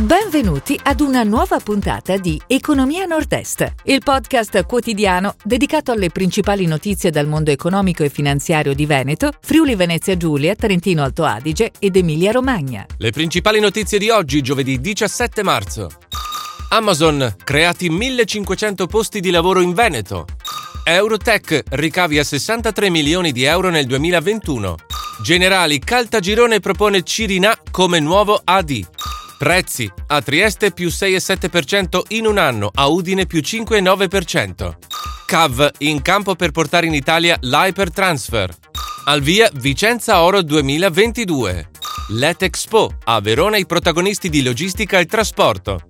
Benvenuti ad una nuova puntata di Economia Nord-Est, il podcast quotidiano dedicato alle principali notizie dal mondo economico e finanziario di Veneto, Friuli Venezia Giulia, Trentino Alto Adige ed Emilia Romagna. Le principali notizie di oggi, giovedì 17 marzo. Amazon, creati 1500 posti di lavoro in Veneto. Eurotech, ricavi a 63 milioni di euro nel 2021. Generali, Caltagirone propone Cirinà come nuovo AD. Prezzi. A Trieste più 6,7% in un anno, a Udine più 5,9%. CAV in campo per portare in Italia l'Hypertransfer. Al via Vicenza Oro 2022. Let Expo, a Verona i protagonisti di logistica e trasporto.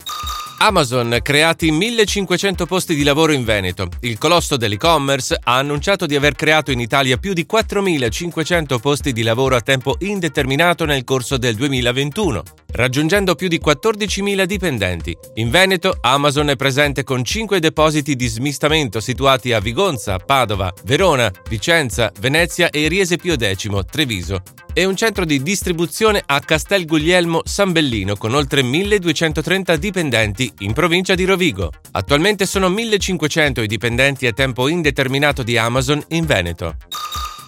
Amazon, creati 1500 posti di lavoro in Veneto. Il colosso dell'e-commerce ha annunciato di aver creato in Italia più di 4500 posti di lavoro a tempo indeterminato nel corso del 2021, raggiungendo più di 14.000 dipendenti. In Veneto, Amazon è presente con 5 depositi di smistamento situati a Vigonza, Padova, Verona, Vicenza, Venezia e Riese Pio X, Treviso, e un centro di distribuzione a Castel Guglielmo San Bellino con oltre 1230 dipendenti in provincia di Rovigo. Attualmente sono 1500 i dipendenti a tempo indeterminato di Amazon in Veneto.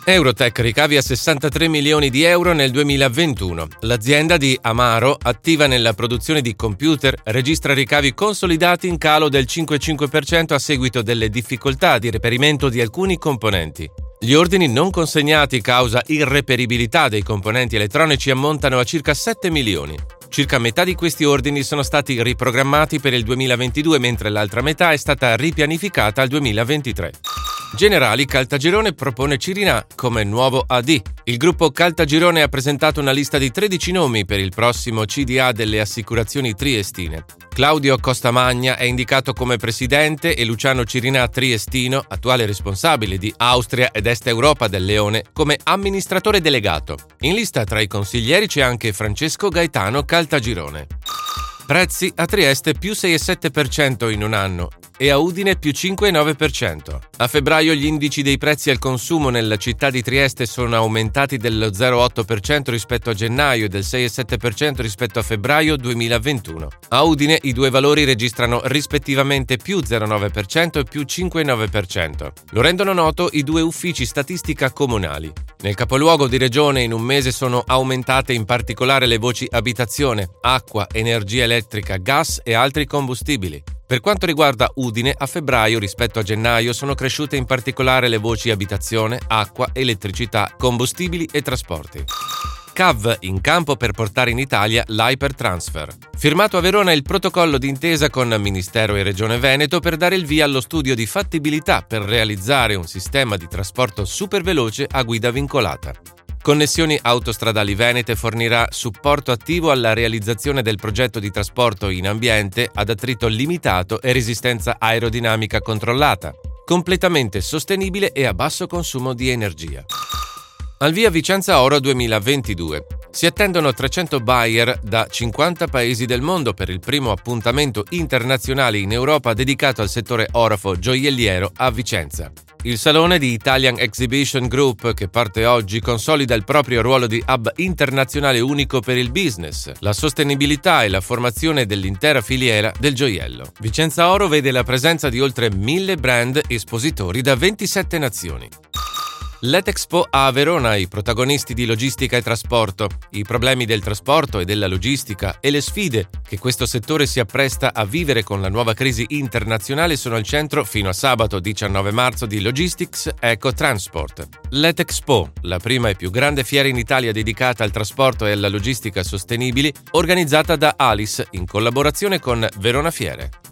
Eurotech ricavi a 63 milioni di euro nel 2021. L'azienda di Amaro, attiva nella produzione di computer, registra ricavi consolidati in calo del 5,5% a seguito delle difficoltà di reperimento di alcuni componenti. Gli ordini non consegnati causa irreperibilità dei componenti elettronici ammontano a circa 7 milioni. Circa metà di questi ordini sono stati riprogrammati per il 2022, mentre l'altra metà è stata ripianificata al 2023. Generali Caltagirone propone Cirinà come nuovo AD. Il gruppo Caltagirone ha presentato una lista di 13 nomi per il prossimo CDA delle assicurazioni triestine. Claudio Costamagna è indicato come presidente e Luciano Cirinà Triestino, attuale responsabile di Austria ed Est Europa del Leone, come amministratore delegato. In lista tra i consiglieri c'è anche Francesco Gaetano Caltagirone. Prezzi a Trieste più 6,7% in un anno e a Udine più 5,9%. A febbraio gli indici dei prezzi al consumo nella città di Trieste sono aumentati dello 0,8% rispetto a gennaio e del 6,7% rispetto a febbraio 2021. A Udine i due valori registrano rispettivamente più 0,9% e più 5,9%. Lo rendono noto i due uffici statistica comunali. Nel capoluogo di regione in un mese sono aumentate in particolare le voci abitazione, acqua, energia elettrica, gas e altri combustibili. Per quanto riguarda Udine, a febbraio rispetto a gennaio sono cresciute in particolare le voci abitazione, acqua, elettricità, combustibili e trasporti. CAV in campo per portare in Italia l'Hypertransfer. Firmato a Verona il protocollo d'intesa con Ministero e Regione Veneto per dare il via allo studio di fattibilità per realizzare un sistema di trasporto superveloce a guida vincolata. Connessioni Autostradali Venete fornirà supporto attivo alla realizzazione del progetto di trasporto in ambiente ad attrito limitato e resistenza aerodinamica controllata, completamente sostenibile e a basso consumo di energia. Al via Vicenza Oro 2022. Si attendono 300 buyer da 50 paesi del mondo per il primo appuntamento internazionale in Europa dedicato al settore orafo gioielliero a Vicenza. Il salone di Italian Exhibition Group, che parte oggi, consolida il proprio ruolo di hub internazionale unico per il business, la sostenibilità e la formazione dell'intera filiera del gioiello. Vicenza Oro vede la presenza di oltre mille brand espositori da 27 nazioni. L'Etexpo a Verona i protagonisti di logistica e trasporto, i problemi del trasporto e della logistica e le sfide che questo settore si appresta a vivere con la nuova crisi internazionale sono al centro fino a sabato 19 marzo di Logistics Eco Transport. L'Etexpo, la prima e più grande fiera in Italia dedicata al trasporto e alla logistica sostenibili, organizzata da Alice in collaborazione con Verona Fiere.